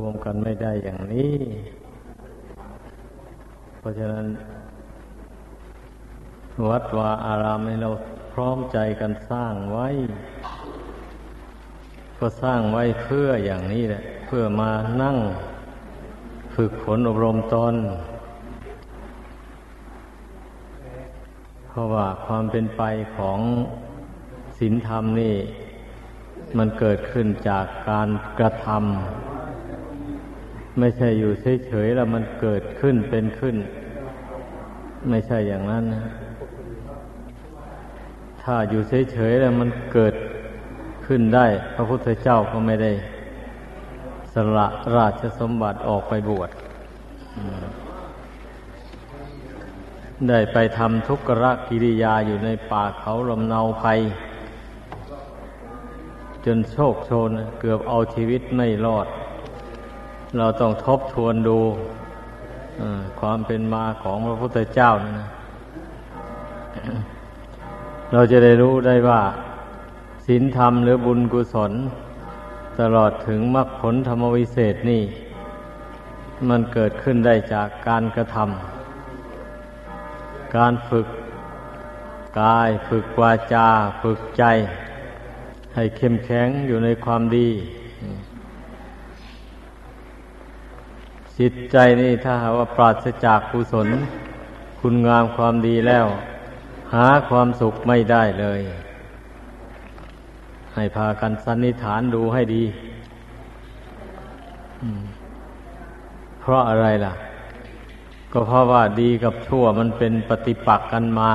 รวมกันไม่ได้อย่างนี้ เพราะฉะนั้น วัดวาอารามให้เราพร้อมใจกันสร้างไว้ ก็สร้างไว้เพื่ออย่างนี้แหละ เพื่อมานั่งฝึกฝนอบรมตนเพราะว่าความเป็นไปของศีลธรรมนี่ มันเกิดขึ้นจากการกระทำ ไม่ใช่อยู่เฉยๆแล้วมันเกิดขึ้นเป็นขึ้น ไม่ใช่อย่างนั้นนะถ้าอยู่เฉยๆแล้วมันเกิดขึ้นได้ พระพุทธเจ้าก็ไม่ได้ สละราชสมบัติออกไปบวชได้ไปทำทุกขกิริยาอยู่ในป่าเขาลำเนาภัย จนโชคโชน เกือบเอาชีวิตไม่รอด เราต้องทบทวนดูความเป็นมาของพระพุทธเจ้านะเราจะได้รู้ได้ว่าศีลธรรมหรือบุญกุศล ตลอดถึงมรรคผลธรรมวิเศษนี่ มันเกิดขึ้นได้จากการกระทำการฝึกกายฝึกวาจา ฝึกใจ ให้เข้มแข็งอยู่ในความดี จิตใจนี่ถ้าหาว่าปราศจากกุศล คุณงามความดีแล้ว หาความสุขไม่ได้เลย ให้พากันสันนิฐานดูให้ดีเพราะอะไรล่ะ ก็เพราะว่าดีกับชั่วมันเป็นปฏิปักษ์กันมา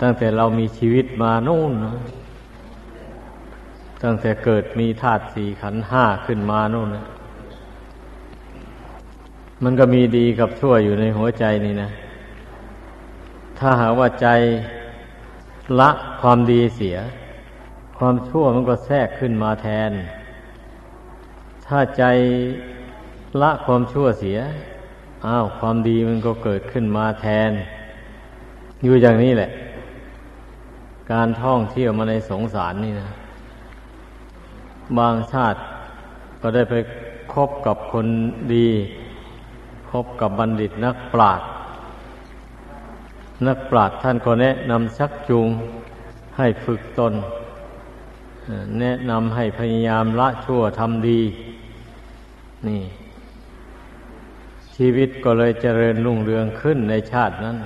ตั้งแต่เรามีชีวิตมานู่น ตั้งแต่เกิดมีธาตุสี่ขันห้าขึ้นมานู่นนะ มันก็มีดีกับชั่วอยู่ในหัวใจนี่นะ ถ้าหาว่าใจละความดีเสีย ความชั่วมันก็แทรกขึ้นมาแทน ถ้าใจละความชั่วเสีย อ้าว ความดีมันก็เกิดขึ้นมาแทน อยู่อย่างนี้แหละ การท่องเที่ยวมาในสงสารนี่นะ บางชาติก็ได้ไปคบกับคนดี บกับบัณฑิตนักปราชญ์นักปราชญ์ท่านก็แนะนำชักจูงให้ฝึกตน แนะนำให้พยายามละชั่วทำดี นี่ ชีวิตก็เลยเจริญรุ่งเรืองขึ้นในชาตินั้น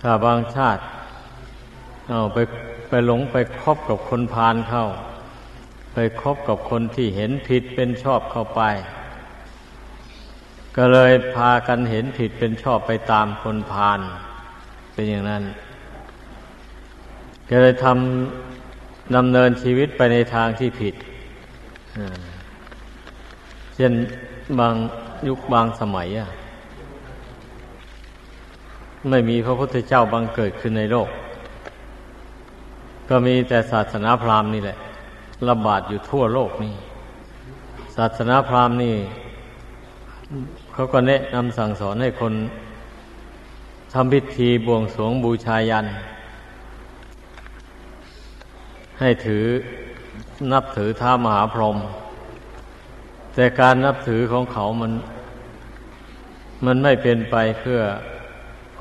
ถ้าบางชาติ เอาไปไปหลงไปคบกับคนพาลเข้า ไปคบกับคนที่เห็นผิดเป็นชอบเข้าไป ก็เลยพากันเห็นผิดเป็นชอบไปตามคนพาลเป็นอย่างนั้น ก็เลยทำดำเนินชีวิตไปในทางที่ผิดเช่นบางยุคบางสมัยอะไม่มีพระพุทธเจ้าบังเกิดขึ้นในโลก ก็มีแต่ศาสนาพราหมณ์นี่แหละ ระบาดอยู่ทั่วโลกนี่ ศาสนาพราหมณ์นี่ เขาก็แนะนำสั่งสอนให้คนทำพิธีบวงสรวงบูชายัน ให้ถือนับถือท้ามหาพรหมแต่การนับถือของเขามัน มันไม่เป็นไปเพื่อ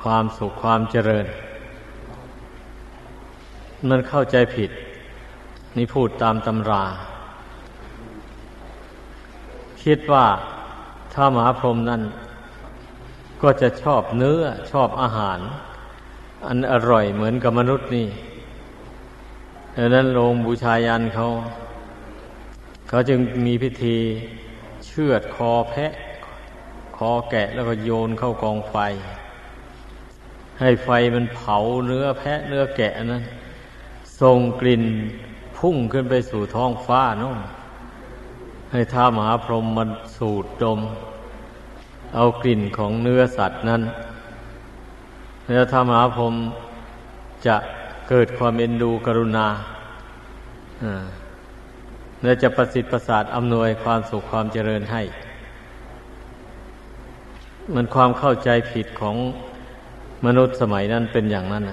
ความสุขความเจริญ มันเข้าใจผิด นี่พูดตามตำรา คิดว่า ถ้ามหาพรหมนั้นก็จะชอบเนื้อชอบอาหาร อันอร่อยเหมือนกับมนุษย์นี่ดังนั้นโรงบูชายันเขา เขาจึงมีพิธีเชือดคอแพะ คอแกะแล้วก็โยนเข้ากองไฟ ให้ไฟมันเผาเนื้อแพะเนื้อแกะนั้นส่งกลิ่นพุ่งขึ้นไปสู่ท้องฟ้านู่น ให้ท้ามหาพรหมมันสูดดม เอากลิ่นของเนื้อสัตว์นั้น แล้วถ้ามหาพรหมจะเกิดความเอ็นดูกรุณาและจะประสิทธิ์ประสาทอำนวยความสุขความเจริญให้ มันความเข้าใจผิดของมนุษย์สมัยนั้นเป็นอย่างนั้น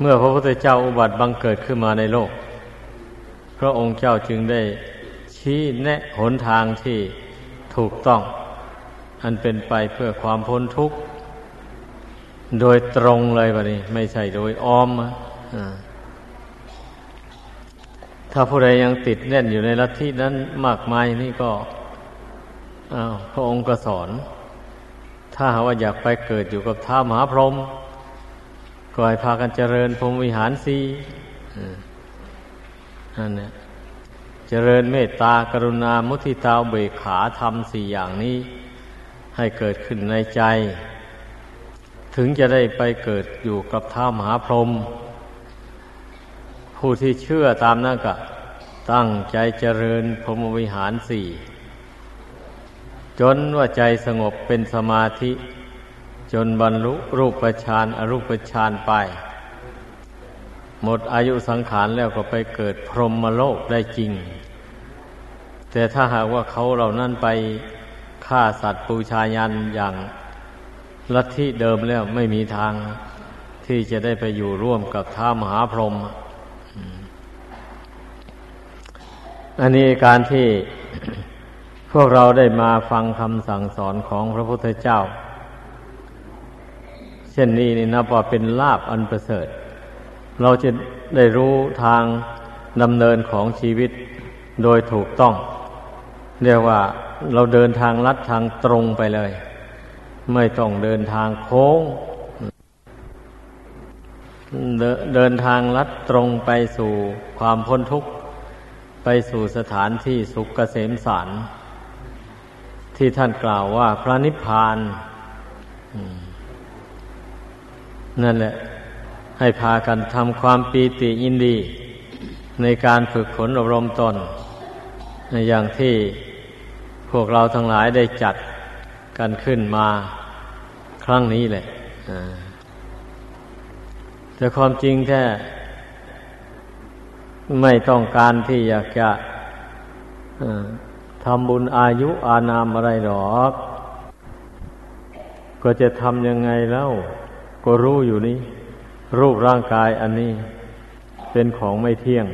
เมื่อพระพุทธเจ้าอุบัติบังเกิดขึ้นมาในโลก พระองค์เจ้าจึงได้ ชี้แนะหนทางที่ถูกต้อง อันเป็นไปเพื่อความพ้นทุกข์ โดยตรงเลยบะนี้ ไม่ใช่โดยอ้อมอ่าถ้าผู้ใดยังติดแน่นอยู่ในลัทธินั้นมากมายนี่ก็อ้าวพระองค์ก็สอน ถ้าหาว่าอยากไปเกิดอยู่กับท้ามหาพรหมก็ให้พากันเจริญพรหมวิหารสีนั่นเนี่ย เจริญเมตตากรุณามุทิตาเบกขาทำสี่อย่างนี้ ให้เกิดขึ้นในใจ ถึงจะได้ไปเกิดอยู่กับท้ามหาพรหมผู้ที่เชื่อตามนั้นก็ตั้งใจเจริญพรหมวิหารสี่จนว่าใจสงบเป็นสมาธิ จนบรรลุรูปฌานอรูปฌานไป หมดอายุสังขารแล้วก็ไปเกิดพรหมโลกได้จริง แต่ถ้าหากว่าเขาเหล่านั้นไปฆ่าสัตว์ปูชายันอย่างลัทธิเดิมแล้วไม่มีทางที่จะได้ไปอยู่ร่วมกับท้ามหาพรหมอันนี้การที่พวกเราได้มาฟังคำสั่งสอนของพระพุทธเจ้า เช่นนี้นี่นับว่าเป็นลาบอันประเสริฐ เราจะได้รู้ทางดำเนินของชีวิตโดยถูกต้อง เรียกว่าเราเดินทางลัดทางตรงไปเลย ไม่ต้องเดินทางโค้ง เดินทางลัดตรงไปสู่ความพ้นทุกข์ ไปสู่สถานที่สุขเกษมสารที่ท่านกล่าวว่าพระนิพพานนั่นแหละ ให้พากันทำความปีติยินดี ในการฝึกฝนอบรมตน อย่างที่พวกเราทั้งหลายได้จัดกันขึ้นมาครั้งนี้แหละแต่ความจริงแท้ไม่ต้องการที่อยากจะทำบุญอายุอานามอะไรหรอก ก็จะทำยังไงแล้ว ก็รู้อยู่นี่ รูปร่างกายอันนี้เป็นของไม่เที่ยง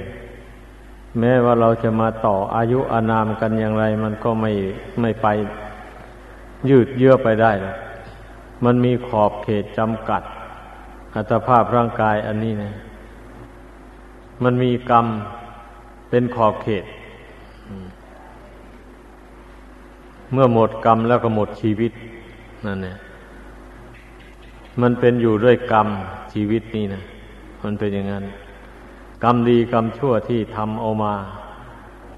แม้ว่าเราจะมาต่ออายุอานามกันอย่างไร มันก็ไม่ไม่ไปยืดเยื้อไปได้นะมันมีขอบเขตจำกัด อัตภาพร่างกายอันนี้นะมันมีกรรมเป็นขอบเขต เมื่อหมดกรรมแล้วก็หมดชีวิตนั่นเนี่ย มันเป็นอยู่ด้วยกรรมชีวิตนี้นะมันเป็นอย่างนั้น กรรมดีกรรมชั่วที่ทำเอามา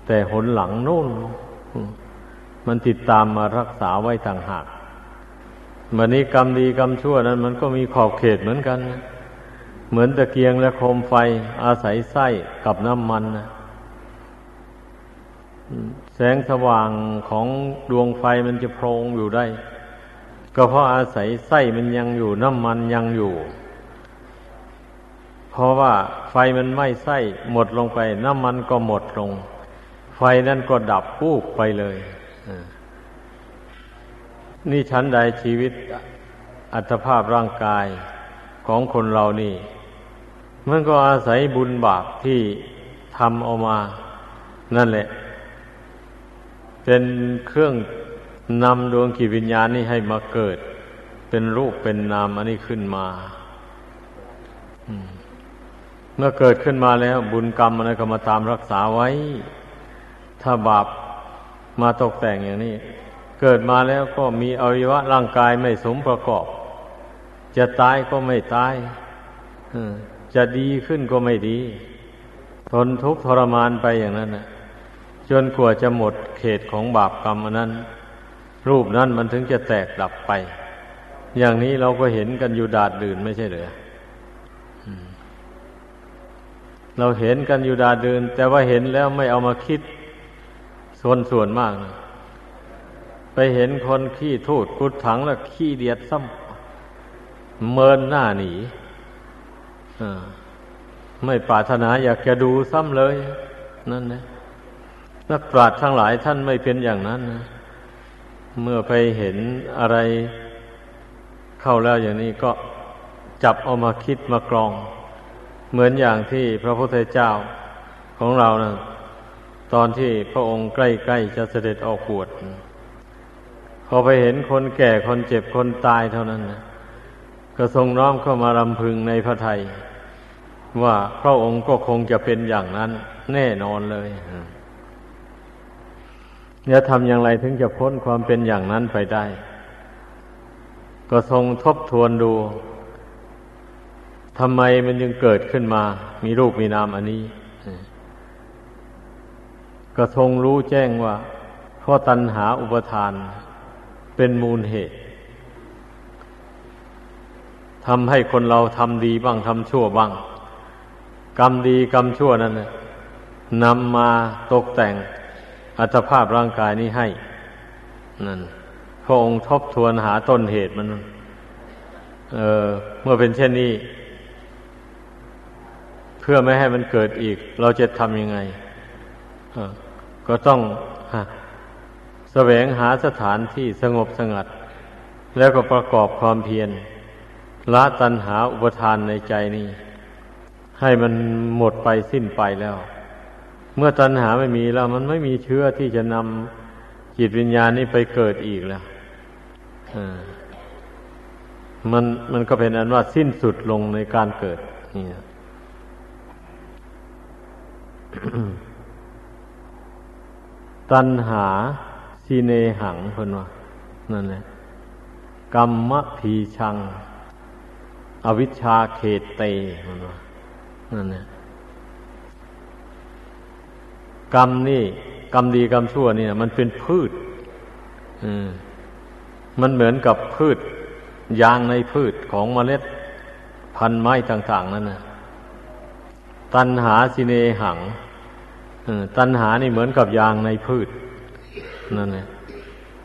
แต่หนหลังโน่นมันติดตามมารักษาไว้ต่างหากวันนี้กรรมดีกรรมชั่วนั้น มันก็มีขอบเขตเหมือนกันนะเหมือนตะเกียงและโคมไฟ อาศัยไส้กับน้ำมันนะแสงสว่างของดวงไฟมันจะโพรงอยู่ได้ ก็เพราะอาศัยไส้มันยังอยู่น้ำมันยังอยู่ เพราะว่าไฟมันไหม้ไส้หมดลงไป น้ำมันก็หมดลง ไฟนั่นก็ดับปุ๊บไปเลยนี่ชั้นใดชีวิตอัตภาพร่างกายของคนเรานี่ มันก็อาศัยบุญบาปที่ทำออกมา นั่นแหละ เป็นเครื่อง นำดวงขีวิญญาณนี่ให้มาเกิด เป็นรูปเป็นนามอันนี้ขึ้นมาเมื่อเกิดขึ้นมาแล้ว บุญกรรมอะไรก็มาตามรักษาไว้ ถ้าบาปมาตกแต่งอย่างนี้ เกิดมาแล้วก็มีอวัยวะร่างกายไม่สมประกอบ จะตายก็ไม่ตายจะดีขึ้นก็ไม่ดี ทนทุกข์ทรมานไปอย่างนั้นนะจนกว่าจะหมดเขตของบาปกรรมอันนั้น รูปนั้นมันถึงจะแตกดับไป อย่างนี้เราก็เห็นกันอยู่ดาดดื่นไม่ใช่เหรือเราเห็นกันอยู่ดาดดื่น แต่ว่าเห็นแล้วไม่เอามาคิดส่วนส่วนมากนะไปเห็นคนขี้ทูดกุดถังแล้วขี้เดียดซ้ำเมินหน้าหนีไม่ปรารถนาอยากจะดูซ้ำเลย นั่นนะนักปราชญ์ทั้งหลายท่านไม่เป็นอย่างนั้นนะ เมื่อไปเห็นอะไรเข้าแล้วอย่างนี้ก็จับเอามาคิดมากรอง เหมือนอย่างที่พระพุทธเจ้าของเรานะตอนที่พระองค์ใกล้ๆจะเสด็จออกบวชพอไปเห็นคนแก่คนเจ็บคนตายเท่านั้นนะก็ทรงน้อมเข้ามารำพึงในพระไทย ว่าพระองค์ก็คงจะเป็นอย่างนั้นแน่นอนเลย จะทำอย่างไรถึงจะพ้นความเป็นอย่างนั้นไปได้ ก็ทรงทบทวนดูทำไมมันยังเกิดขึ้นมา มีรูปมีนามอันนี้ ก็ทรงรู้แจ้งว่าเพราะตัณหาอุปทาน เป็นมูลเหตุทำให้คนเราทำดีบ้างทำชั่วบ้าง กรรมดีกรรมชั่วนั้นนำมาตกแต่ง อัตภาพร่างกายนี้ให้นั่นพระองค์ทบทวนหาต้นเหตุมัน เออเมื่อเป็นเช่นนี้ เพื่อไม่ให้มันเกิดอีก เราจะทำยังไงก็ต้องแสวงหาสถานที่สงบสงัด แล้วก็ประกอบความเพียรละตัณหาอุปทานในใจนี้ ให้มันหมดไปสิ้นไปแล้ว เมื่อตัณหาไม่มีแล้ว มันไม่มีเชื้อที่จะนำจิตวิญญาณนี้ไปเกิดอีกแล้วมันมันก็เป็นอันว่าสิ้นสุดลงในการเกิดนี่ตัณหาสีเนหังคนว่านั่นแหละกรรมพีชัง อวิชชาเขตเตคนว่านั่นแหละ กรรมนี่ กรรมดีกรรมชั่วนี่มันเป็นพืชมันเหมือนกับพืช ยางในพืชของเมล็ด พันไม้ต่าง ๆ นั่นนะตันหาสิเนหังตัณหานี่เหมือนกับยางในพืชนั่นแหละ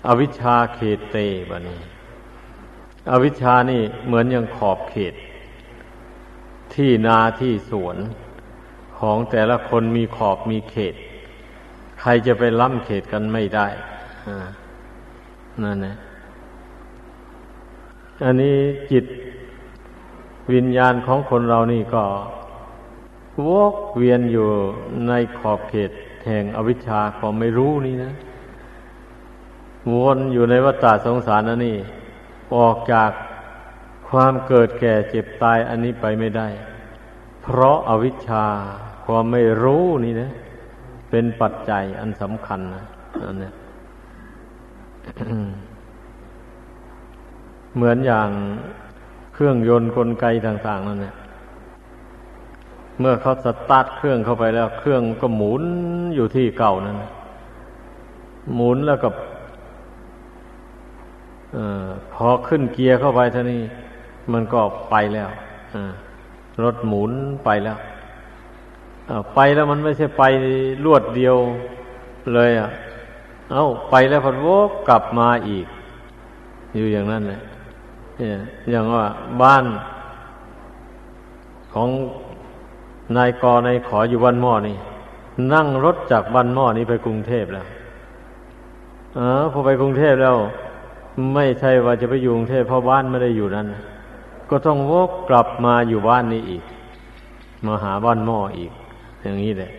อวิชชาเขตเตบะนี้ อวิชชานี่เหมือนอย่างขอบเขต ที่นาที่สวนของแต่ละคนมีขอบมีเขต ใครจะไปล้ำเขตกันไม่ได้นั่นแหละอันนี้จิตวิญญาณของคนเรานี่ก็วกเวียนอยู่ในขอบเขตแห่งอวิชชาก็ไม่รู้นี่นะ วนอยู่ในวัฏสงสารนั่นนี่ ออกจากความเกิดแก่เจ็บตายอันนี้ไปไม่ได้ เพราะอาวิชชาความไม่รู้นี่นะ เป็นปัจจัยอันสำคัญนะอันเนี้เหมือนอย่างเครื่องยนต์กลไกต่างๆนั่นเนี่ยเมื่อเขาสตาร์ทเครื่องเข้าไปแล้ว เครื่องก็หมุนอยู่ที่เก่านั้นหมุนแล้วก็อพอขึ้นเกียร์เข้าไปท่านี้ มันก็ไปแล้วรถหมุนไปแล้ว ไปแล้วมันไม่ใช่ไปรวดเดียวเลยอะ เอา้าไปแล้วพอวกกลับมาอีก อยู่อย่างนั้นเลยอย่างว่าบ้านของนายกนายขออยู่บ้านหม้อนี่ นั่งรถจากบ้านหม้อนี้ไปกรุงเทพแล้วเออพอไปกรุงเทพแล้ว ไม่ใช่ว่าจะไปอยู่กรุงเทพเพราะบ้านไม่ได้อยู่นั้น ก็ต้องวกกลับมาอยู่บ้านนี้อีก มาหาบ้านหม้ออีก อย่างนี้เลย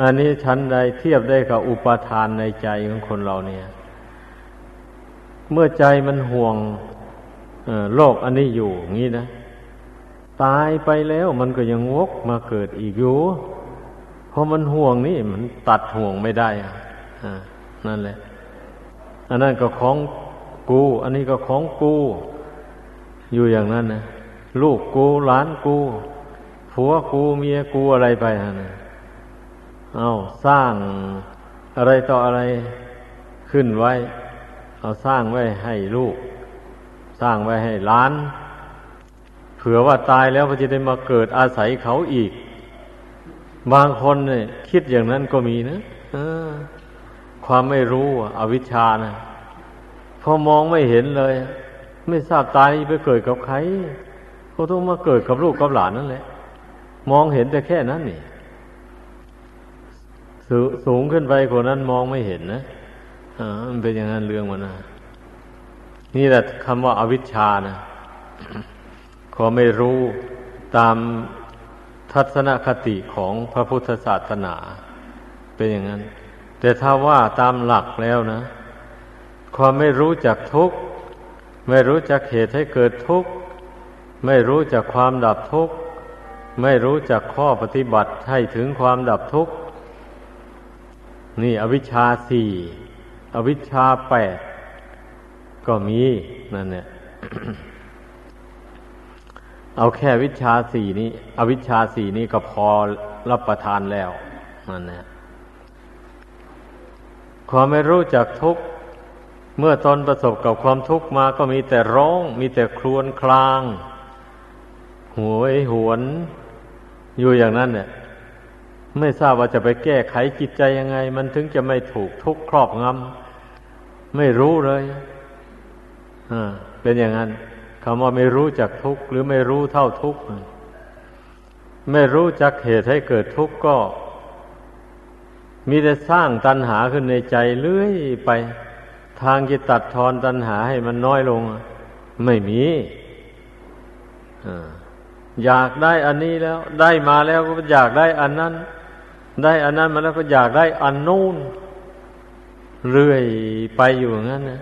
อันนี้ชั้นใดเทียบได้กับอุปทานในใจของคนเราเนี่ย เมื่อใจมันห่วงโลกอันนี้อยู่งี้นะ ตายไปแล้วมันก็ยังวกมาเกิดอีกอยู่ เพราะมันห่วงนี่มันตัดห่วงไม่ได้อะนั่นแหละ อันนั้นก็ของกู อันนี้ก็ของกู อยู่อย่างนั้นนะลูกกูหลานกู ผัวกูเมียกูอะไรไปฮะนะเอาสร้างอะไรต่ออะไรขึ้นไว้ เอาสร้างไว้ให้ลูก สร้างไว้ให้หลาน เผื่อว่าตายแล้วก็จะได้มาเกิดอาศัยเขาอีก บางคนเนี่ยคิดอย่างนั้นก็มีนะความไม่รู้อวิชชานะพอมองไม่เห็นเลย ไม่ทราบตายไปเกิดกับใครเขาต้องมาเกิดกับลูกกับหลานนั่นแหละ มองเห็นแต่แค่นั้นนี่สสูงขึ้นไปกว่านั้นมองไม่เห็นนะอ่ามันเป็นอย่างนั้นเรื่องมันนะนี่แหละคำว่าอาวิชชานะขอไม่รู้ตามทัศนคติของพระพุทธศาสนา เป็นอย่างนั้น แต่ถ้าว่าตามหลักแล้วนะ ความไม่รู้จักทุกข์ ไม่รู้จักเหตุให้เกิดทุกข์ ไม่รู้จักความดับทุกข์ ไม่รู้จักข้อปฏิบัติให้ถึงความดับทุกข์ นี่อวิชชาสี่อวิชชาแปดก็มีนั่นเนี่ยเอาแค่วิชาสี่นี้ อวิชาสี่นี้ก็พอรับประทานแล้วนั่นนะความไม่รู้จักทุกข์เมื่อตนประสบกับความทุกข์มาก็มีแต่ร้อง มีแต่ครวญครางหวยหวน อยู่อย่างนั้นเนี่ย ไม่ทราบว่าจะไปแก้ไขจิตใจยังไง มันถึงจะไม่ถูกทุกครอบงำไม่รู้เลยอ่าเป็นอย่างนั้นคำว่าไม่รู้จักทุกข์หรือไม่รู้เท่าทุกข์ไม่รู้จักเหตุให้เกิดทุกข์ก็ มีแต่สร้างตัณหาขึ้นในใจเรื่อยไป ทางจะตัดทอนตัณหาให้มันน้อยลง ไม่มีอ่า อยากได้อันนี้แล้ว ได้มาแล้วก็อยากได้อันนั้น ได้อันนั้นมาแล้วก็อยากได้อันนู้นเรื่อยไปอยู่งั้นนะ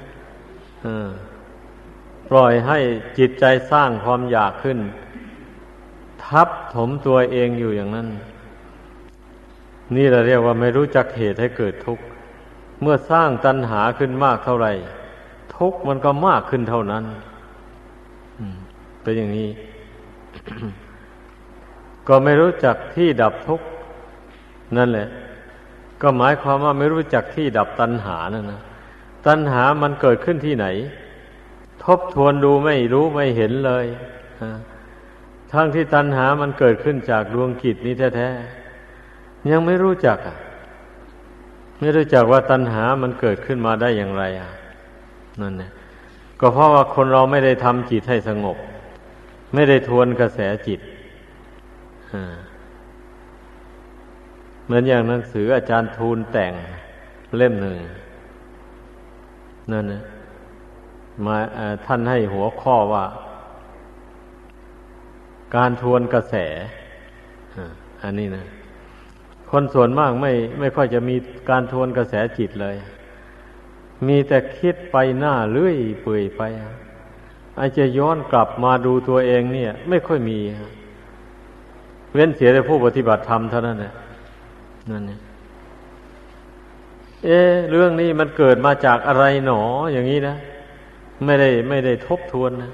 ปล่อยให้จิตใจสร้างความอยากขึ้น ทับถมตัวเองอยู่อย่างนั้น นี่เราเรียกว่าไม่รู้จักเหตุให้เกิดทุกข์เมื่อสร้างตัณหาขึ้นมากเท่าไหร่ ทุกข์มันก็มากขึ้นเท่านั้นเป็นอย่างนี้ ก็ไม่รู้จักที่ดับทุกข์นั่นแหละ ก็หมายความว่าไม่รู้จักที่ดับตัณหานั่นนะตัณหามันเกิดขึ้นที่ไหน ทบทวนดูไม่รู้ไม่เห็นเลยทั้งที่ตัณหามันเกิดขึ้นจากดวงกิจนี้แท้ๆยังไม่รู้จักอะไม่รู้จักว่าตัณหามันเกิดขึ้นมาได้อย่างไรอะนั่นเนี่ยก็เพราะว่าคนเราไม่ได้ทำจิตให้สงบ ไม่ได้ทวนกระแสจิตเหมือนอย่างหนังสืออาจารย์ทูลแต่งเล่มหนึ่งนั่นนะมาท่านให้หัวข้อว่า การทวนกระแสอันนี้นะคนส่วนมากไม่ไม่ค่อยจะมีการทวนกระแสจิตเลย มีแต่คิดไปหน้าเลื่อยเปื่อยไป อาจจะย้อนกลับมาดูตัวเองเนี่ย ไม่ค่อยมีเว้นเสียแต่ผู้ปฏิบัติธรรมเท่านั้นแหละนั่นเนี่ยเอ๊เรื่องนี้มันเกิดมาจากอะไรหนออย่างนี้นะไม่ได้ไม่ได้ทบทวนนะ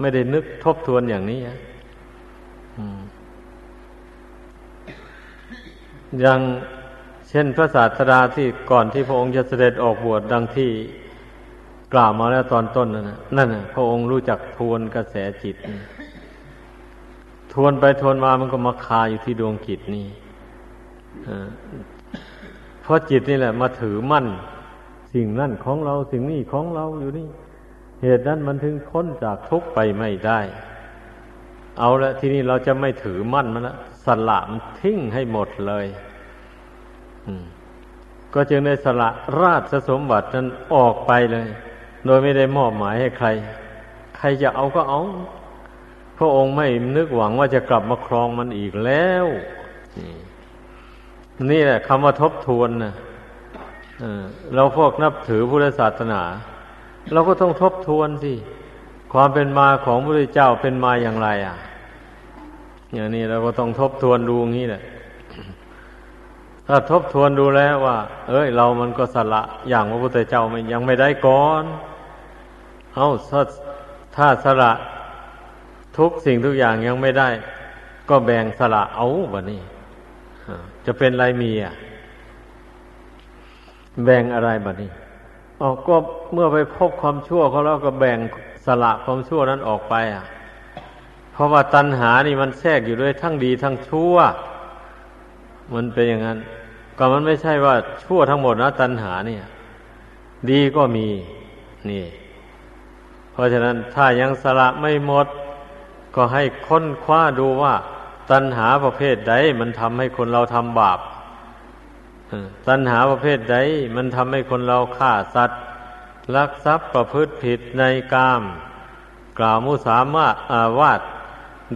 ไม่ได้นึกทบทวนอย่างนี้นะอย่างเช่นพระศาสดาที่ก่อนที่พระองค์จะเสด็จออกบวชดังที่ กล่าวมาแล้วตอนต้นนั่นนะนั่นนะพระองค์รู้จักทวนกระแสจิต ทวนไปทวนมามันก็มาคาอยู่ที่ดวงจิตนี่เพราะจิตนี่แหละ มาถือมั่น สิ่งนั่นของเราสิ่งนี้ของเราอยู่นี่ เหตุนั้นมันถึงพ้นจากทุกข์ไปไม่ได้ เอาละทีนี้เราจะไม่ถือมั่นมันละสละมันทิ้งให้หมดเลยก็จึงได้สละราชสมบัตินั้นออกไปเลย โดยไม่ได้มอบหมายให้ใคร ใครจะเอาก็เอา พระองค์ไม่นึกหวังว่าจะกลับมาครองมันอีกแล้วนี่แหละคำว่าทบทวนนะเราพวกนับถือพุทธศาสนา เราก็ต้องทบทวนสิ ความเป็นมาของพระเจ้าเป็นมาอย่างไร อะ อย่างนี้เราก็ต้องทบทวนดูงี้แหละถ้าทบทวนดูแล้วว่า เอ้ย เรามันก็สละอย่างพระพุทธเจ้ามันยังไม่ได้ก่อน เอาถ้าถ้าสละทุกสิ่งทุกอย่างยังไม่ได้ ก็แบ่งสละเอาบะนี่จะเป็นไรมีอะ แบ่งอะไรบะนี่ออกก็เมื่อไปพบความชั่วเขาแล้วก็แบ่งสละความชั่วนั้นออกไป อะ เพราะว่าตัณหานี่มันแทรกอยู่ด้วยทั้งดีทั้งชั่ว มันเป็นอย่างนั้น ก็มันไม่ใช่ว่าชั่วทั้งหมดนะตัณหาเนี่ย ดีก็มี นี่ เพราะฉะนั้นถ้ายังสละไม่หมด ก็ให้ค้นคว้าดูว่า ตัณหาประเภทใดมันทำให้คนเราทำบาปตัณหาประเภทใดมันทำให้คนเราฆ่าสัตว์ ลักทรัพย์ประพฤติผิดในกาม กล่าวมุสามาอาวาด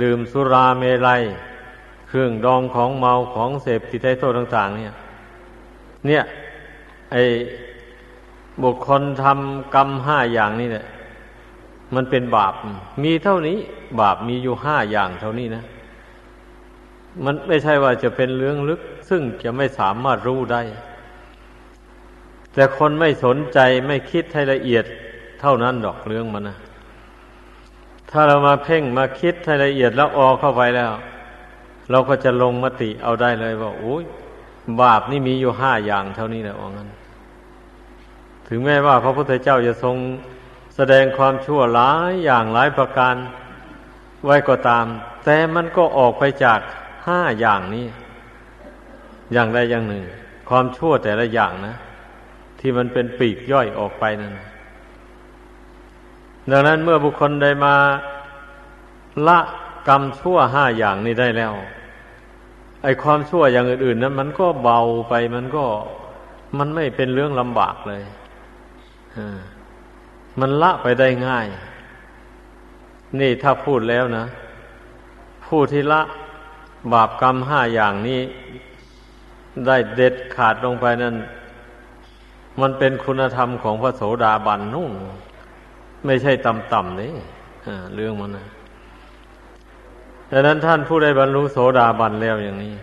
ดื่มสุราเมลัย เครื่องดองของเมาของเสพติดให้โทษต่าง ๆ เนี่ย เนี่ย ไอบุคคลทำกรรมห้าอย่างนี้เนี่ย มันเป็นบาป มีเท่านี้ บาปมีอยู่ห้าอย่างเท่านี้นะ มันไม่ใช่ว่าจะเป็นเรื่องลึก ซึ่งจะไม่สามารถรู้ได้ แต่คนไม่สนใจไม่คิดให้ละเอียดเท่านั้นดอกเรื่องมันนะถ้าเรามาเพ่งมาคิดให้ละเอียดแล้วออเข้าไปแล้ว เราก็จะลงมติเอาได้เลยว่าโอ้ยบาปนี่มีอยู่ห้าอย่างเท่านี้แหละว่างั้น ถึงแม้ว่าพระพุทธเจ้าจะทรง แสดงความชั่วหลายอย่างหลายประการไว้ก็ตาม แต่มันก็ออกไปจากห้าอย่างนี้ อย่างใดอย่างหนึ่ง ความชั่วแต่ละอย่างนะ ที่มันเป็นปีกย่อยออกไปนั่นดังนั้นเมื่อบุคคลได้มาละกรรมชั่วห้าอย่างนี้ได้แล้ว ไอ้ความชั่วอย่างอื่นๆนั้น มันก็เบาไปมันก็มันไม่เป็นเรื่องลำบากเลยอ่า มันละไปได้ง่าย นี่ถ้าพูดแล้วนะ ผู้ที่ละบาปกรรมห้าอย่างนี้ ได้เด็ดขาดลงไปนั่น มันเป็นคุณธรรมของพระโสดาบันนู่นไม่ใช่ต่ำๆนี่เรื่องมันนะดังนั้นท่านผู้ได้บรรลุโสดาบันแล้วอย่างนี้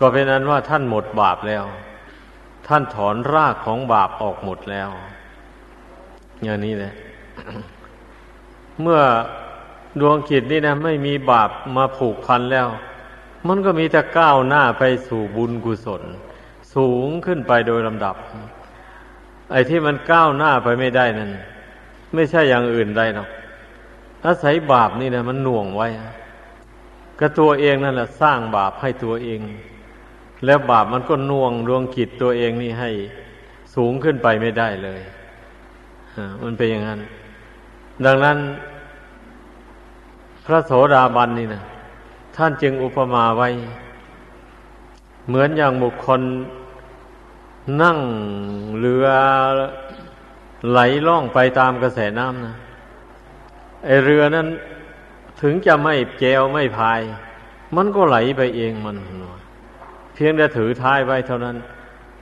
ก็เป็นนั้นว่าท่านหมดบาปแล้ว ท่านถอนรากของบาปออกหมดแล้ว อย่างนี้แหละ เมื่อดวงจิตนี่นะไม่มีบาปมาผูกพันแล้ว มันก็มีแต่ก้าวหน้าไปสู่บุญกุศล สูงขึ้นไปโดยลำดับ ไอ้ที่มันก้าวหน้าไปไม่ได้นั่นไม่ใช่อย่างอื่นได้หรอกอาศัยบาปนี่นะมันหน่วงไว้ก็ตัวเองนั่นแหละสร้างบาปให้ตัวเอง แล้วบาปมันก็น่วงดวงจิตตัวเองนี่ให้สูงขึ้นไปไม่ได้เลย มันเป็นอย่างนั้น ดังนั้น พระโสดาบันนี่นะท่านจึงอุปมาไว้ เหมือนอย่างบุคคลนั่งเรือไหลล่องไปตามกระแสน้ำนะไอเรือนั้นถึงจะไม่แจวไม่พาย มันก็ไหลไปเองมัน เพียงแต่ถือท้ายไว้เท่านั้น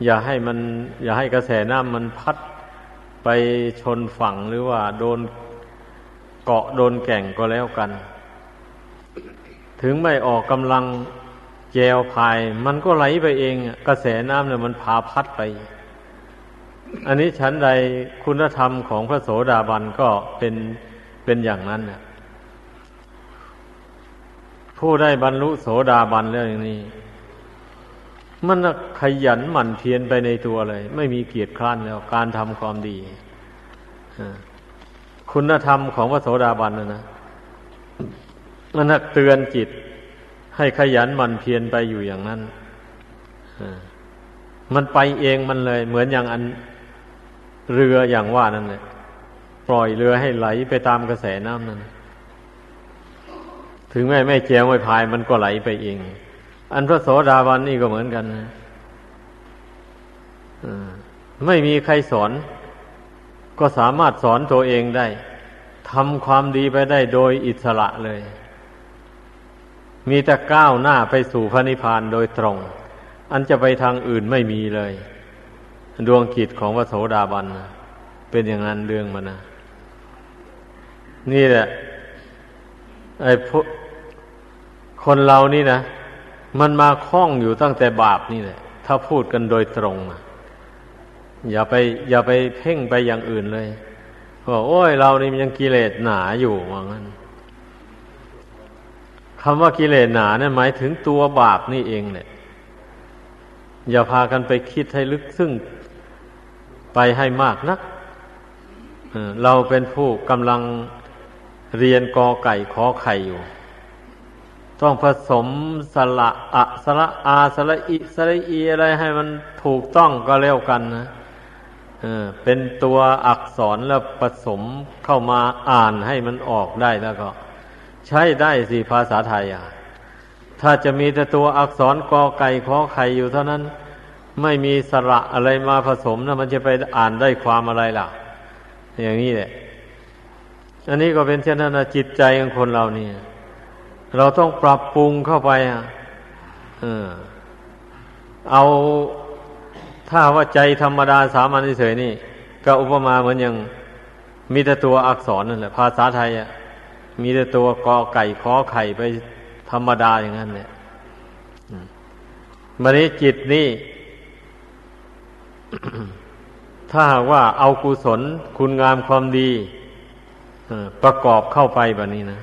อย่าให้มัน อย่าให้กระแสน้ำมันพัด ไปชนฝั่งหรือว่าโดนเกาะโดนแก่งก็แล้วกัน ถึงไม่ออกกำลังแจวพาย มันก็ไหลไปเอง กระแสน้ำเนี่ยมันพาพัดไป อันนี้ฉันใดคุณธรรมของพระโสดาบันก็เป็นเป็นอย่างนั้นเนี่ยผู้ได้บรรลุโสดาบันแล้วอย่างนี้ มันขยันหมั่นเพียรไปในตัวเลย ไม่มีเกียรติคร้านแล้ว การทำความดีคุณธรรมของพระโสดาบันนะนะมันเตือนจิต ให้ขยันหมั่นเพียรไปอยู่อย่างนั้นมันไปเองมันเลย เหมือนอย่างอันเรืออย่างว่านั่นเลยปล่อยเรือให้ไหลไปตามกระแสน้ำนั้นถึงแม้ไม่เจียวไม่พายมันก็ไหลไปเอง อันพระโสดาบันนี่ก็เหมือนกันนะไม่มีใครสอน ก็สามารถสอนตัวเองได้ทำความดีไปได้โดยอิสระเลย มีแต่ก้าวหน้าไปสู่พระนิพพานโดยตรง อันจะไปทางอื่นไม่มีเลย ดวงกิจของพระโสดาบันเป็นอย่างนั้นเรื่องมันนะนี่แหละไอ้คนเรานี่นะ มันมาคล้องอยู่ตั้งแต่บาปนี่แหละ ถ้าพูดกันโดยตรงนะอย่าไป อย่าไปเพ่งไปอย่างอื่นเลยว่าโอ้ยเรานี่ยังกิเลสหนาอยู่ว่างั้นคำว่ากิเลสหนาเนี่ยหมายถึงตัวบาปนี่เองแหละอย่าพากันไปคิดให้ลึกซึ้งไปให้มากนักเราเป็นผู้กำลังเรียนกอไก่ขอไข่อยู่ ต้องผสมสระอะสระอาสระอิสระอีอะไรให้มันถูกต้องก็เร็วกันนะเออเป็นตัวอักษรแล้วผสมเข้ามาอ่านให้มันออกได้แล้วก็ ใช้ได้สิภาษาไทยอะ ถ้าจะมีแต่ตัวอักษรกอไก่ขอไข่อยู่เท่านั้น ไม่มีสระอะไรมาผสมนะมันจะไปอ่านได้ความอะไรล่ะ อย่างนี้แหละ อันนี้ก็เป็นเช่นนั้นนะจิตใจของคนเราเนี่ย เราต้องปรับปรุงเข้าไปอะเออเอาถ้าว่าใจธรรมดาสามัญเฉยนี่ ก็อุปมาเหมือนอย่าง มีแต่ตัวอักษรนั่นแหละภาษาไทยอะมีแต่ตัวกอไก่ขอไข่ไปธรรมดาอย่างนั้นเนี่ยมันนี้จิตนี่ ถ้าว่าเอากุศลคุณงามความดีประกอบเข้าไปแบบนี้นะ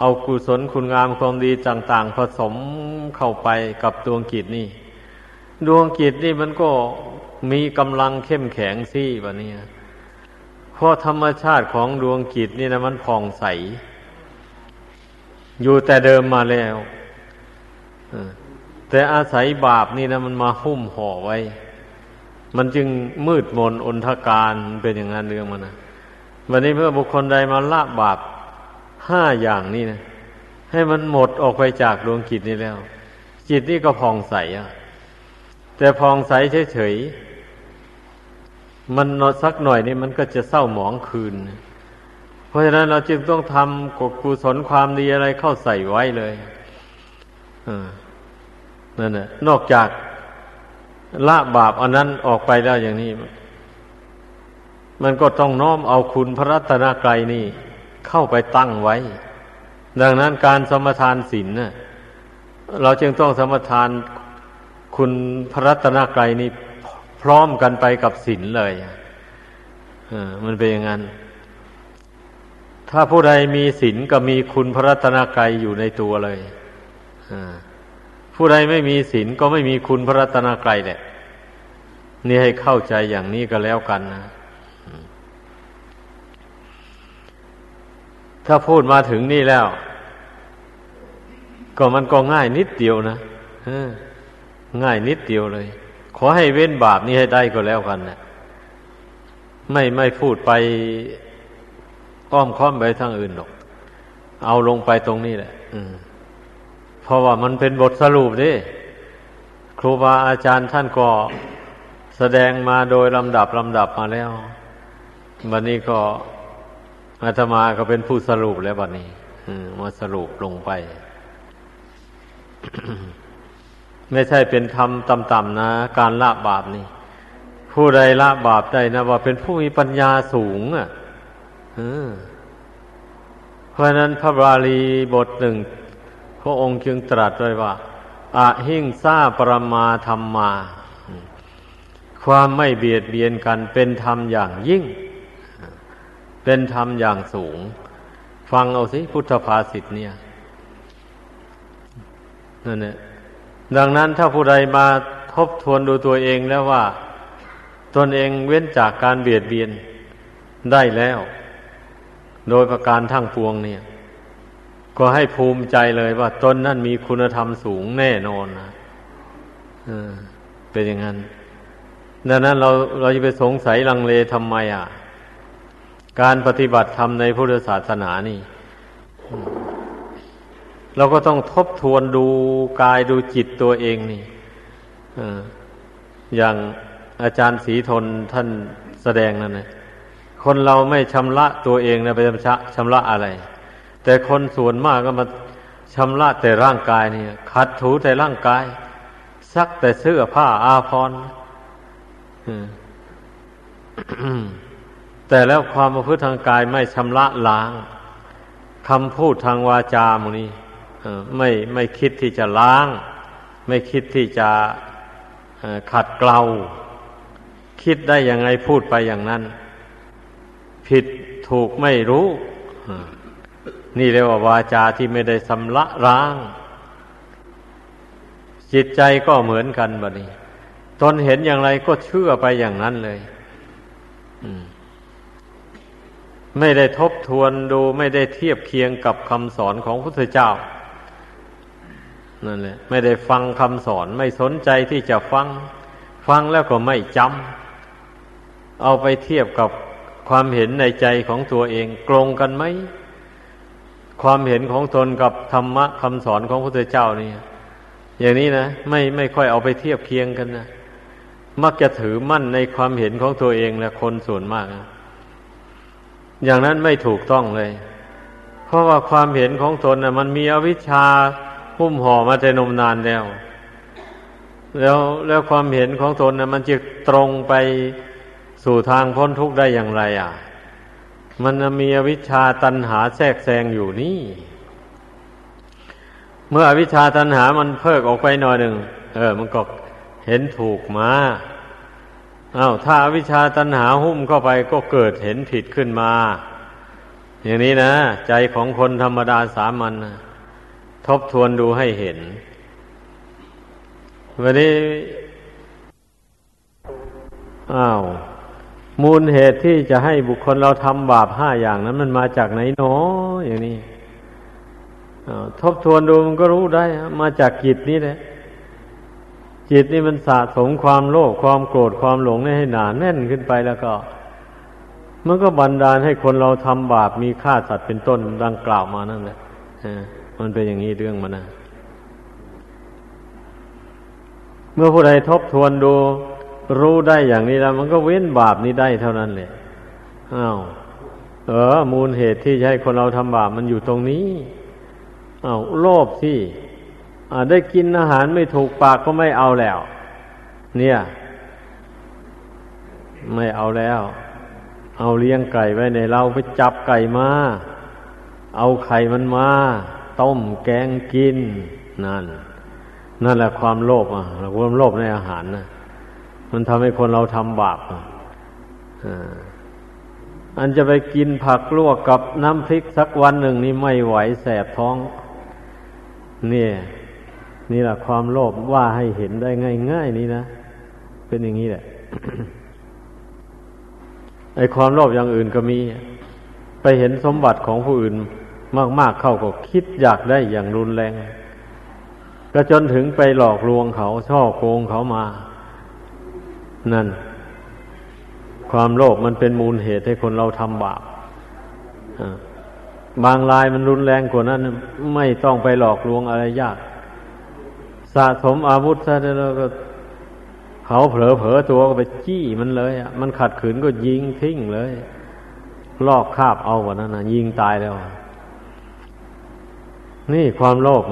เอากุศลคุณงามความดีต่าง ๆ ผสมเข้าไปกับดวงกิจนี่ ดวงกิจนี่มันก็มีกำลังเข้มแข็งซี่แบบนี้เพราะธรรมชาติของดวงกิจนี่นะมันผ่องใส อยู่แต่เดิมมาแล้วแต่อาศัยบาปนี่นะมันมาหุ้มห่อไว้ มันจึงมืดมนอนทการเป็นอย่างนั้นเรื่องมันนะวันนี้เมื่อบุคคลใดมาละบาป ห้าอย่างนี่นะให้มันหมดออกไปจากดวงจิตนี้แล้ว จิตนี่ก็พองใสอะแต่พองใสเฉยๆมันนอสักหน่อยนี่มันก็จะเศร้าหมองคืน เพราะฉะนั้นเราจึงต้องทำกกุศลความดีอะไรเข้าใส่ไว้เลยนั่นแหละนอกจากละบาปอันนั้นออกไปแล้วอย่างนี้ มันก็ต้องน้อมเอาคุณพระรัตนกรัยนี่ เข้าไปตั้งไว้ ดังนั้นการสมทานศีลน่ะเราจึงต้องสมทานคุณพระรัตนกรัยนี่พร้อมกันไปกับศีลเลยมันเป็นอย่างนั้น ถ้าผู้ใดมีศีลก็มีคุณพระรัตนกรัยอยู่ในตัวเลยผู้ใดไม่มีศีลก็ไม่มีคุณพระรัตนกรัยแหละนี่ให้เข้าใจอย่างนี้ก็แล้วกันนะ ถ้าพูดมาถึงนี่แล้ว ก็มันก็ง่ายนิดเดียวนะง่ายนิดเดียวเลย ขอให้เว้นบาปนี้ให้ได้ก็แล้วกันนะไม่ไม่พูดไปอ้อมค้อมไปทางอื่นหรอก เอาลงไปตรงนี้แหละเพราะว่ามันเป็นบทสรุปดิครูบาอาจารย์ท่านก็แสดงมาโดยลำดับลำดับมาแล้ว วันนี้ก็ อาตมาก็เป็นผู้สรุปแล้วบัดนี้มาสรุปลงไป ไม่ใช่เป็นธรรมต่ำๆนะ การละบาปนี่ ผู้ใดละบาปได้นะว่าเป็นผู้มีปัญญาสูงอะเพราะนั้นพระบาลีบทหนึ่งพระองค์จึงตรัสไว้ว่าอะหิงซาปรมาธรรมมา ความไม่เบียดเบียนกันเป็นธรรมอย่างยิ่ง เป็นธรรมอย่างสูง ฟังเอาสิพุทธภาษิตเนี่ยนั่นแหละดังนั้นถ้าผู้ใดมาทบทวนดูตัวเองแล้วว่า ตนเองเว้นจากการเบียดเบียนได้แล้ว โดยประการทั้งปวงเนี่ย ก็ให้ภูมิใจเลยว่า ตนนั่นมีคุณธรรมสูงแน่นอนนะเป็นอย่างนั้น ดังนั้นเราเราจะไปสงสัยลังเลทำไมอะ การปฏิบัติธรรมในพุทธศาสนานี่ เราก็ต้องทบทวนดูกายดูจิตตัวเองนี่อย่างอาจารย์ศรีทนท่านแสดงนั่นนะคนเราไม่ชำระตัวเองนะไปชำระชำระอะไร แต่คนส่วนมากก็มาชำระแต่ร่างกายนี่ขัดถูแต่ร่างกาย ซักแต่เสื้อผ้าอาภรณ์ แต่แล้วความประพฤติทางกายไม่ชำระล้างคำพูดทางวาจาโมนี้ไม่ไม่คิดที่จะล้าง ไม่คิดที่จะขัดเกลา คิดได้ยังไงพูดไปอย่างนั้น ผิดถูกไม่รู้ นี่เรียกว่าวาจาที่ไม่ได้ชำระล้าง จิตใจก็เหมือนกันบะนี้ ตนเห็นอย่างไรก็เชื่อไปอย่างนั้นเลย อืม ไม่ได้ทบทวนดูไม่ได้เทียบเคียงกับคำสอนของพระพุทธเจ้านั่นแหละไม่ได้ฟังคำสอนไม่สนใจที่จะฟัง ฟังแล้วก็ไม่จำเอาไปเทียบกับความเห็นในใจของตัวเองกลงกันไหมความเห็นของตนกับธรรมะคำสอนของพระพุทธเจ้านี่อย่างนี้นะไม่ไม่ค่อยเอาไปเทียบเคียงกันนะมักจะถือมั่นในความเห็นของตัวเองและคนส่วนมากนะ อย่างนั้นไม่ถูกต้องเลย เพราะว่าความเห็นของตนน่ะ มันมีอวิชชาหุ้มห่อมาแต่นมนานแล้ว แล้วแล้วความเห็นของตนน่ะ มันจะตรงไปสู่ทางพ้นทุกข์ได้อย่างไร อะ มันมีอวิชชาตันหาแทรกแซงอยู่นี่ เมื่ออวิชชาตันหามันเพิกออกไปหน่อยหนึ่งเออ มันก็เห็นถูกมา อา้าวถ้าวิชาตันหาหุ้มเข้าไปก็เกิดเห็นผิดขึ้นมา อย่างนี้นะ ใจของคนธรรมดาสามัญทบทวนดูให้เห็น วันนี้อ้าว มูลเหตุที่จะให้บุคคลเราทำบาปห้าอย่างนั้น มันมาจากไหนเนาะอย่างนี้ทบทวนดูมันก็รู้ได้ มาจากจิตนี้แหละ จิตนี่มันสะสมความโลภความโกรธความหลงให้หนาแน่นขึ้นไปแล้วก็ มันก็บันดาลให้คนเราทำบาปมีฆ่าสัตว์เป็นต้นดังกล่าวมานั่นแหละมันเป็นอย่างนี้เรื่องมันนะเมื่อผู้ใดทบทวนดูรู้ได้อย่างนี้แล้วมันก็เว้นบาปนี้ได้เท่านั้นเลยอ้าวเออ มูลเหตุที่จะให้คนเราทำบาปมันอยู่ตรงนี้อ้าวโลภที่ ได้กินอาหารไม่ถูกปากก็ไม่เอาแล้ว เนี่ย ไม่เอาแล้ว เอาเลี้ยงไก่ไว้ในเราไปจับไก่มา เอาไข่มันมา ต้มแกงกิน นั่น นั่นแหละความโลภอะความโลภในอาหารนะมันทำให้คนเราทำบาปอะอันจะไปกินผักลวกกับน้ำพริกสักวันหนึ่งนี่ไม่ไหวแสบท้อง เนี่ย นี่แหละความโลภว่าให้เห็นได้ง่ายๆนี่นะ เป็นอย่างนี้แหละไอ้ความโลภอย่างอื่นก็มี ไปเห็นสมบัติของผู้อื่นมากๆเข้าก็คิดอยากได้อย่างรุนแรง ก็จนถึงไปหลอกลวงเขาช่อโกงเขามา นั่น ความโลภมันเป็นมูลเหตุให้คนเราทำบาปบางรายมันรุนแรงกว่านั้น ไม่ต้องไปหลอกลวงอะไรยาก สะสมอาวุธซะแล้วก็เขาเผลอเผลอตัวก็ไปจี้มันเลยอะมันขัดขืนก็ยิงทิ้งเลย ลอกคาบเอากว่านั้นนะยิงตายแล้ว นี่ความโลภ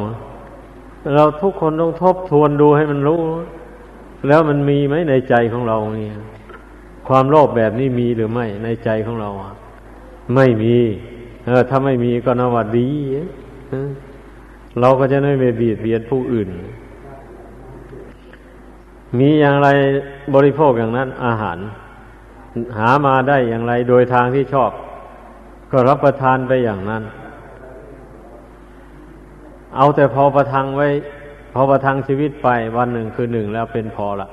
เราทุกคนต้องทบทวนดูให้มันรู้ แล้วมันมีไหมในใจของเราเนี่ยความโลภแบบนี้มีหรือไม่ในใจของเราไม่มีเออถ้าไม่มีก็นว่าดีเราก็จะไม่ไปเบียดเบียนผู้อื่น มีอย่างไรบริโภคอย่างนั้นอาหาร หามาได้อย่างไรโดยทางที่ชอบ ก็รับประทานไปอย่างนั้น เอาแต่พอประทังไว้ พอประทังชีวิตไปวันหนึ่งคือหนึ่งแล้วเป็นพอละ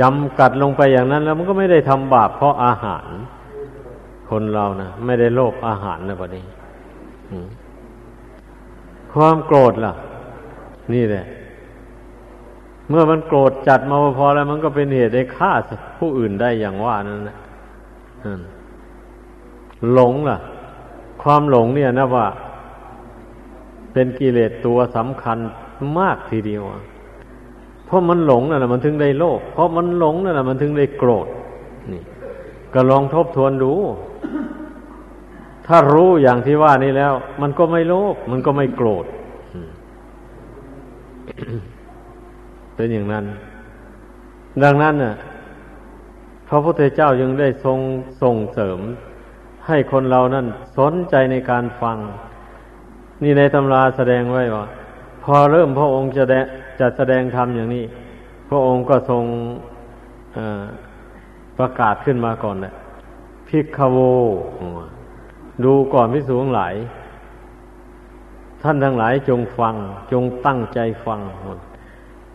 จำกัดลงไปอย่างนั้น แล้วมันก็ไม่ได้ทำบาปเพราะอาหาร คนเรานะไม่ได้โลภอาหารนะปะนี้ความโกรธล่ะ นี่แหละ เมื่อมันโกรธจัดมาพอแล้วมันก็เป็นเหตุให้ฆ่าผู้อื่นได้อย่างว่านั่นนะหลงล่ะ ความหลงเนี่ยนะว่า เป็นกิเลสตัวสำคัญมากทีเดียวเพราะมันหลงนั่นแหละมันถึงได้โลภเพราะมันหลงนั่นแหละมันถึงได้โกรธนี่ ก็ลองทบทวนดู ถ้ารู้อย่างที่ว่านี้แล้ว มันก็ไม่โลภมันก็ไม่โกรธ เป็นอย่างนั้น ดังนั้นน่ะพระพุทธเจ้ายังได้ทรงส่งเสริม ให้คนเรานั้นสนใจในการฟัง นี่ในตำราแสดงไว้ว่า พอเริ่มพระองค์จะจะแสดงธรรมอย่างนี้ พระองค์ก็ทรงประกาศขึ้นมาก่อนแหละพิกโว ดูก่อนพิสูงหลาย ท่านทั้งหลายจงฟัง จงตั้งใจฟัง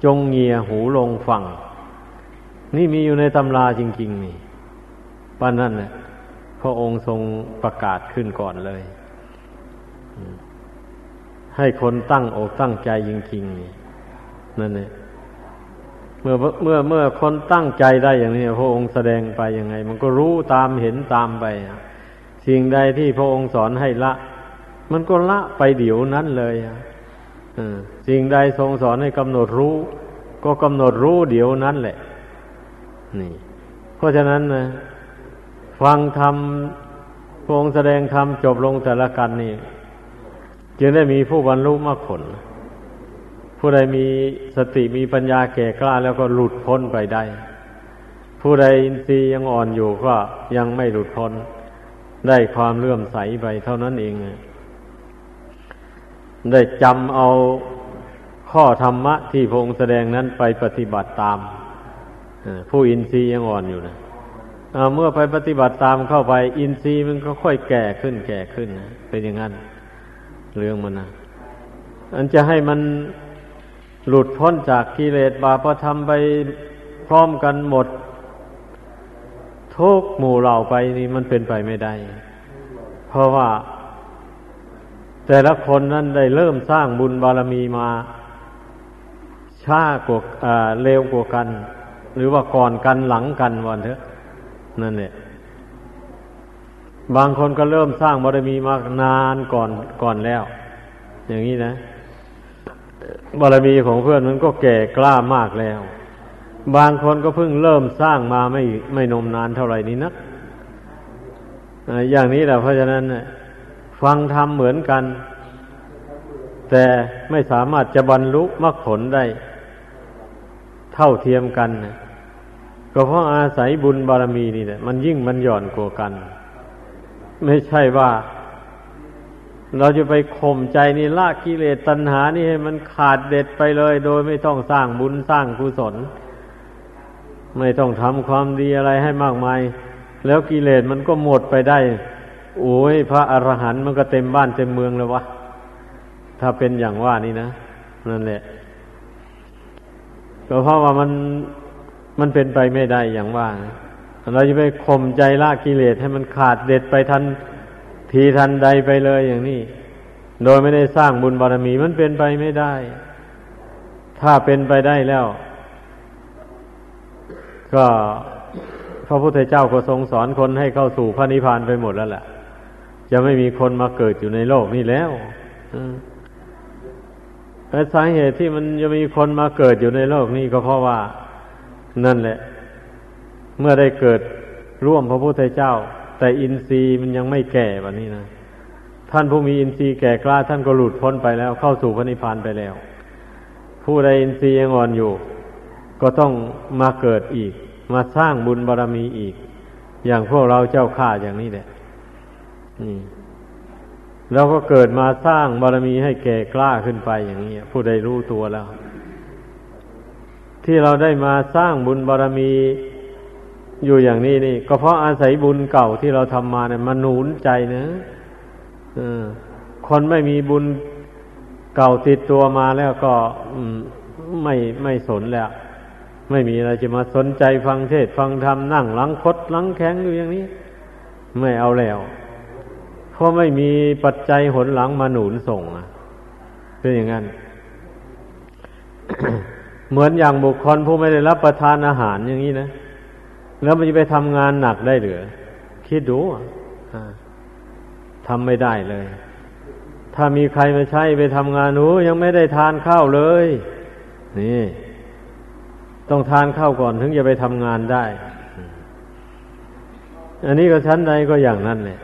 จงเงียหูลงฟัง นี่มีอยู่ในตำราจริง ๆ นี่ป้านนั่นเนี่ยพระองค์ทรงประกาศขึ้นก่อนเลย ให้คนตั้งอกตั้งใจจริงๆนี่นั่นเนี่ยเมื่อเมื่อเมื่อคนตั้งใจได้อย่างนี้พระองค์แสดงไปยังไง มันก็รู้ตามเห็นตามไปสิ่งใดที่พระองค์สอนให้ละ มันก็ละไปเดี๋ยวนั้นเลยอะ สิ่งใดทรงสอนให้กำหนดรู้ ก็กำหนดรู้เดี๋ยวนั้นแหละ นี่ เพราะฉะนั้นนะฟังธรรมพระองค์แสดงธรรมจบลงแต่ละกันนี่ จึงได้มีผู้บรรลุมรรคผล ผู้ใดมีสติมีปัญญาแก่กล้าแล้วก็หลุดพ้นไปได้ ผู้ใดอินทรีย์ยังอ่อนอยู่ก็ยังไม่หลุดพ้น ได้ความเลื่อมใสไปเท่านั้นเอง ได้จำเอาข้อธรรมะที่พระองค์แสดงนั้นไปปฏิบัติตามผู้อินทรีย์ยังอ่อนอยู่นะเมื่อไปปฏิบัติตามเข้าไป อินทรีย์มันก็ค่อยแก่ขึ้น แก่ขึ้นนะเป็นอย่างนั้น เรื่องมันนะอันจะให้มันหลุดพ้นจากกิเลสบาปธรรมไปพร้อมกันหมด ทุกหมู่เหล่าไปนี่มันเป็นไปไม่ได้ เพราะว่า แต่ละคนนั้นได้เริ่มสร้างบุญบารมีมาช้ากว่าเร็วกว่ากัน หรือว่าก่อนกันหลังกันวันเถอะ นั่นเนี่ยบางคนก็เริ่มสร้างบารมีมานานก่อนก่อนแล้ว อย่างนี้นะบารมีของเพื่อนมันก็แก่กล้ามากแล้ว บางคนก็เพิ่งเริ่มสร้างมาไม่ไม่นมนานเท่าไหร่นี้นักอย่างนี้แหละเพราะฉะนั้น ฟังธรรมเหมือนกัน แต่ไม่สามารถจะบรรลุมรรคผลได้ เท่าเทียมกันนะก็เพราะอาศัยบุญบารมีนี่แหละมันยิ่งมันหย่อนกว่ากัน ไม่ใช่ว่า เราจะไปข่มใจนี่ละกิเลสตัณหานี่ให้มันขาดเด็ดไปเลย โดยไม่ต้องสร้างบุญสร้างกุศล ไม่ต้องทำความดีอะไรให้มากมาย แล้วกิเลสมันก็หมดไปได้ โอ้ย พระอรหันต์มันก็เต็มบ้านเต็มเมืองแล้ววะ ถ้าเป็นอย่างว่านี่นะ นั่นแหละ ก็เพราะว่ามันมันเป็นไปไม่ได้อย่างว่า เราจะไปข่มใจละกิเลสให้มันขาดเด็ดไปทันทีทันใดไปเลยอย่างนี้ โดยไม่ได้สร้างบุญบารมีมันเป็นไปไม่ได้ ถ้าเป็นไปได้แล้ว ก็พระพุทธเจ้าก็ทรงสอนคนให้เข้าสู่พระนิพพานไปหมดแล้วแหละ จะไม่มีคนมาเกิดอยู่ในโลกนี้แล้วแต่สาเหตุที่มันจะมีคนมาเกิดอยู่ในโลกนี้ก็เพราะว่า นั่นแหละ เมื่อได้เกิดร่วมพระพุทธเจ้า แต่อินทรีย์มันยังไม่แก่แบบนี้นะท่านผู้มีอินทรีย์แก่กล้าท่านก็หลุดพ้นไปแล้ว เข้าสู่พระนิพพานไปแล้ว ผู้ใดอินทรีย์ยังอ่อนอยู่ ก็ต้องมาเกิดอีก มาสร้างบุญบารรมีอีก อย่างพวกเราเจ้าข้าอย่างนี้แหละ นี่เราก็เกิดมาสร้างบารมีให้แก่กล้าขึ้นไปอย่างนี้ผู้ใดรู้ตัวแล้ว ที่เราได้มาสร้างบุญบารมีอยู่อย่างนี้นี่ ก็เพราะอาศัยบุญเก่าที่เราทำมาเนี่ยมาหนุนใจนะคนไม่มีบุญเก่าติดตัวมาแล้วก็ไม่ไม่สนแล้ว ไม่มีอะไรจะมาสนใจฟังเทศฟังธรรมนั่งหลังคดหลังแข็งอยู่อย่างนี้ ไม่เอาแล้ว เพราะไม่มีปัจจัยหนหลังมาหนุนส่งอะเป็นอย่างนั้น เหมือนอย่างบุคคลผู้ไม่ได้รับประทานอาหารอย่างนี้นะ แล้วมันจะไปทำงานหนักได้หรือคิดดูทำไม่ได้เลย ถ้ามีใครมาใช้ไปทำงานหนูยังไม่ได้ทานข้าวเลย นี่ ต้องทานข้าวก่อนถึงจะไปทำงานได้ อันนี้ก็ชั้นใดก็อย่างนั้นเลย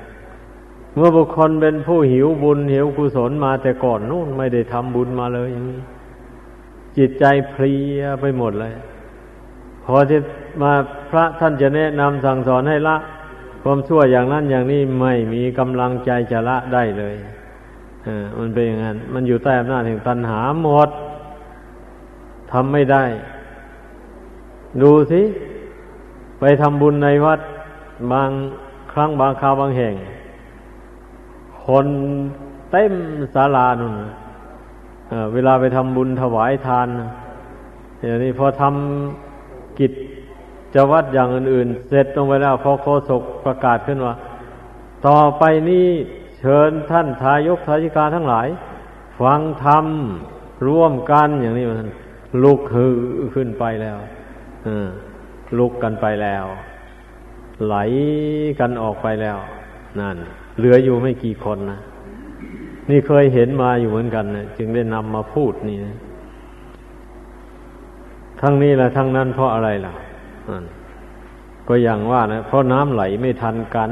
เมื่อบุคคลเป็นผู้หิวบุญหิวกุศลมาแต่ก่อนนู่นไม่ได้ทำบุญมาเลยอย่างนี้จิตใจเพลียไปหมดเลยพอที่มาพระท่านจะแนะนำสั่งสอนให้ละ ความชั่วอย่างนั้นอย่างนี้ไม่มีกำลังใจจะละได้เลยอมันเป็นอย่างนั้น มันอยู่ใต้อำนาจแห่งตัณหาหมดทำไม่ได้ ดูสิ ไปทำบุญในวัดบางครั้งบางคราวบางแห่ง คนเต็มศาลานุ่นเวลาไปทำบุญถวายทานอย่างนี้พอทำกิจจะวัดอย่างอื่นๆ เสร็จลงไปแล้วพอโคศกประกาศขึ้นว่า ต่อไปนี้เชิญท่านทายกทายิกาทั้งหลาย ฟังธรรมร่วมกันอย่างนี้มันลุกฮือขึ้นไปแล้วลุกกันไปแล้ว ไหลกันออกไปแล้ว นั่น เหลืออยู่ไม่กี่คนนะนี่เคยเห็นมาอยู่เหมือนกันนะจึงได้นำมาพูดนี่นะทั้งนี้และทั้งนั้นเพราะอะไรล่ะก็อย่างว่านะเพราะน้ำไหลไม่ทันกัน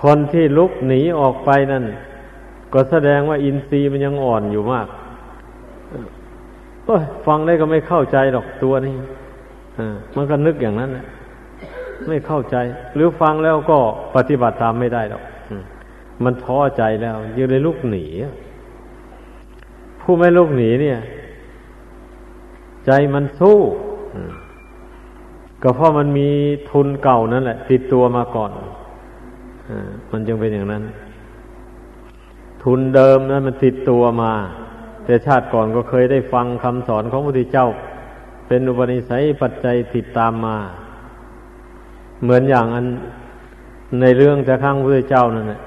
คนที่ลุกหนีออกไปนั่น ก็แสดงว่าอินทรีย์มันยังอ่อนอยู่มากฟังได้ก็ไม่เข้าใจหรอกตัวนี้มันก็นึกอย่างนั้นแหละ ไม่เข้าใจ หรือฟังแล้วก็ปฏิบัติตามไม่ได้หรอกมันท้อใจแล้วยังเลยลุกหนี ผู้ไม่ลุกหนีเนี่ย ใจมันสู้ก็เพราะมันมีทุนเก่านั่นแหละ ติดตัวมาก่อนอมันจึงเป็นอย่างนั้น ทุนเดิมนั้นมันติดตัวมา แต่ชาติก่อนก็เคยได้ฟังคำสอนของพระพุทธเจ้า เป็นอุปนิสัยปัจจัยติดตามมา เหมือนอย่างอันในเรื่องจะข้างพระเจ้านั่นแหละ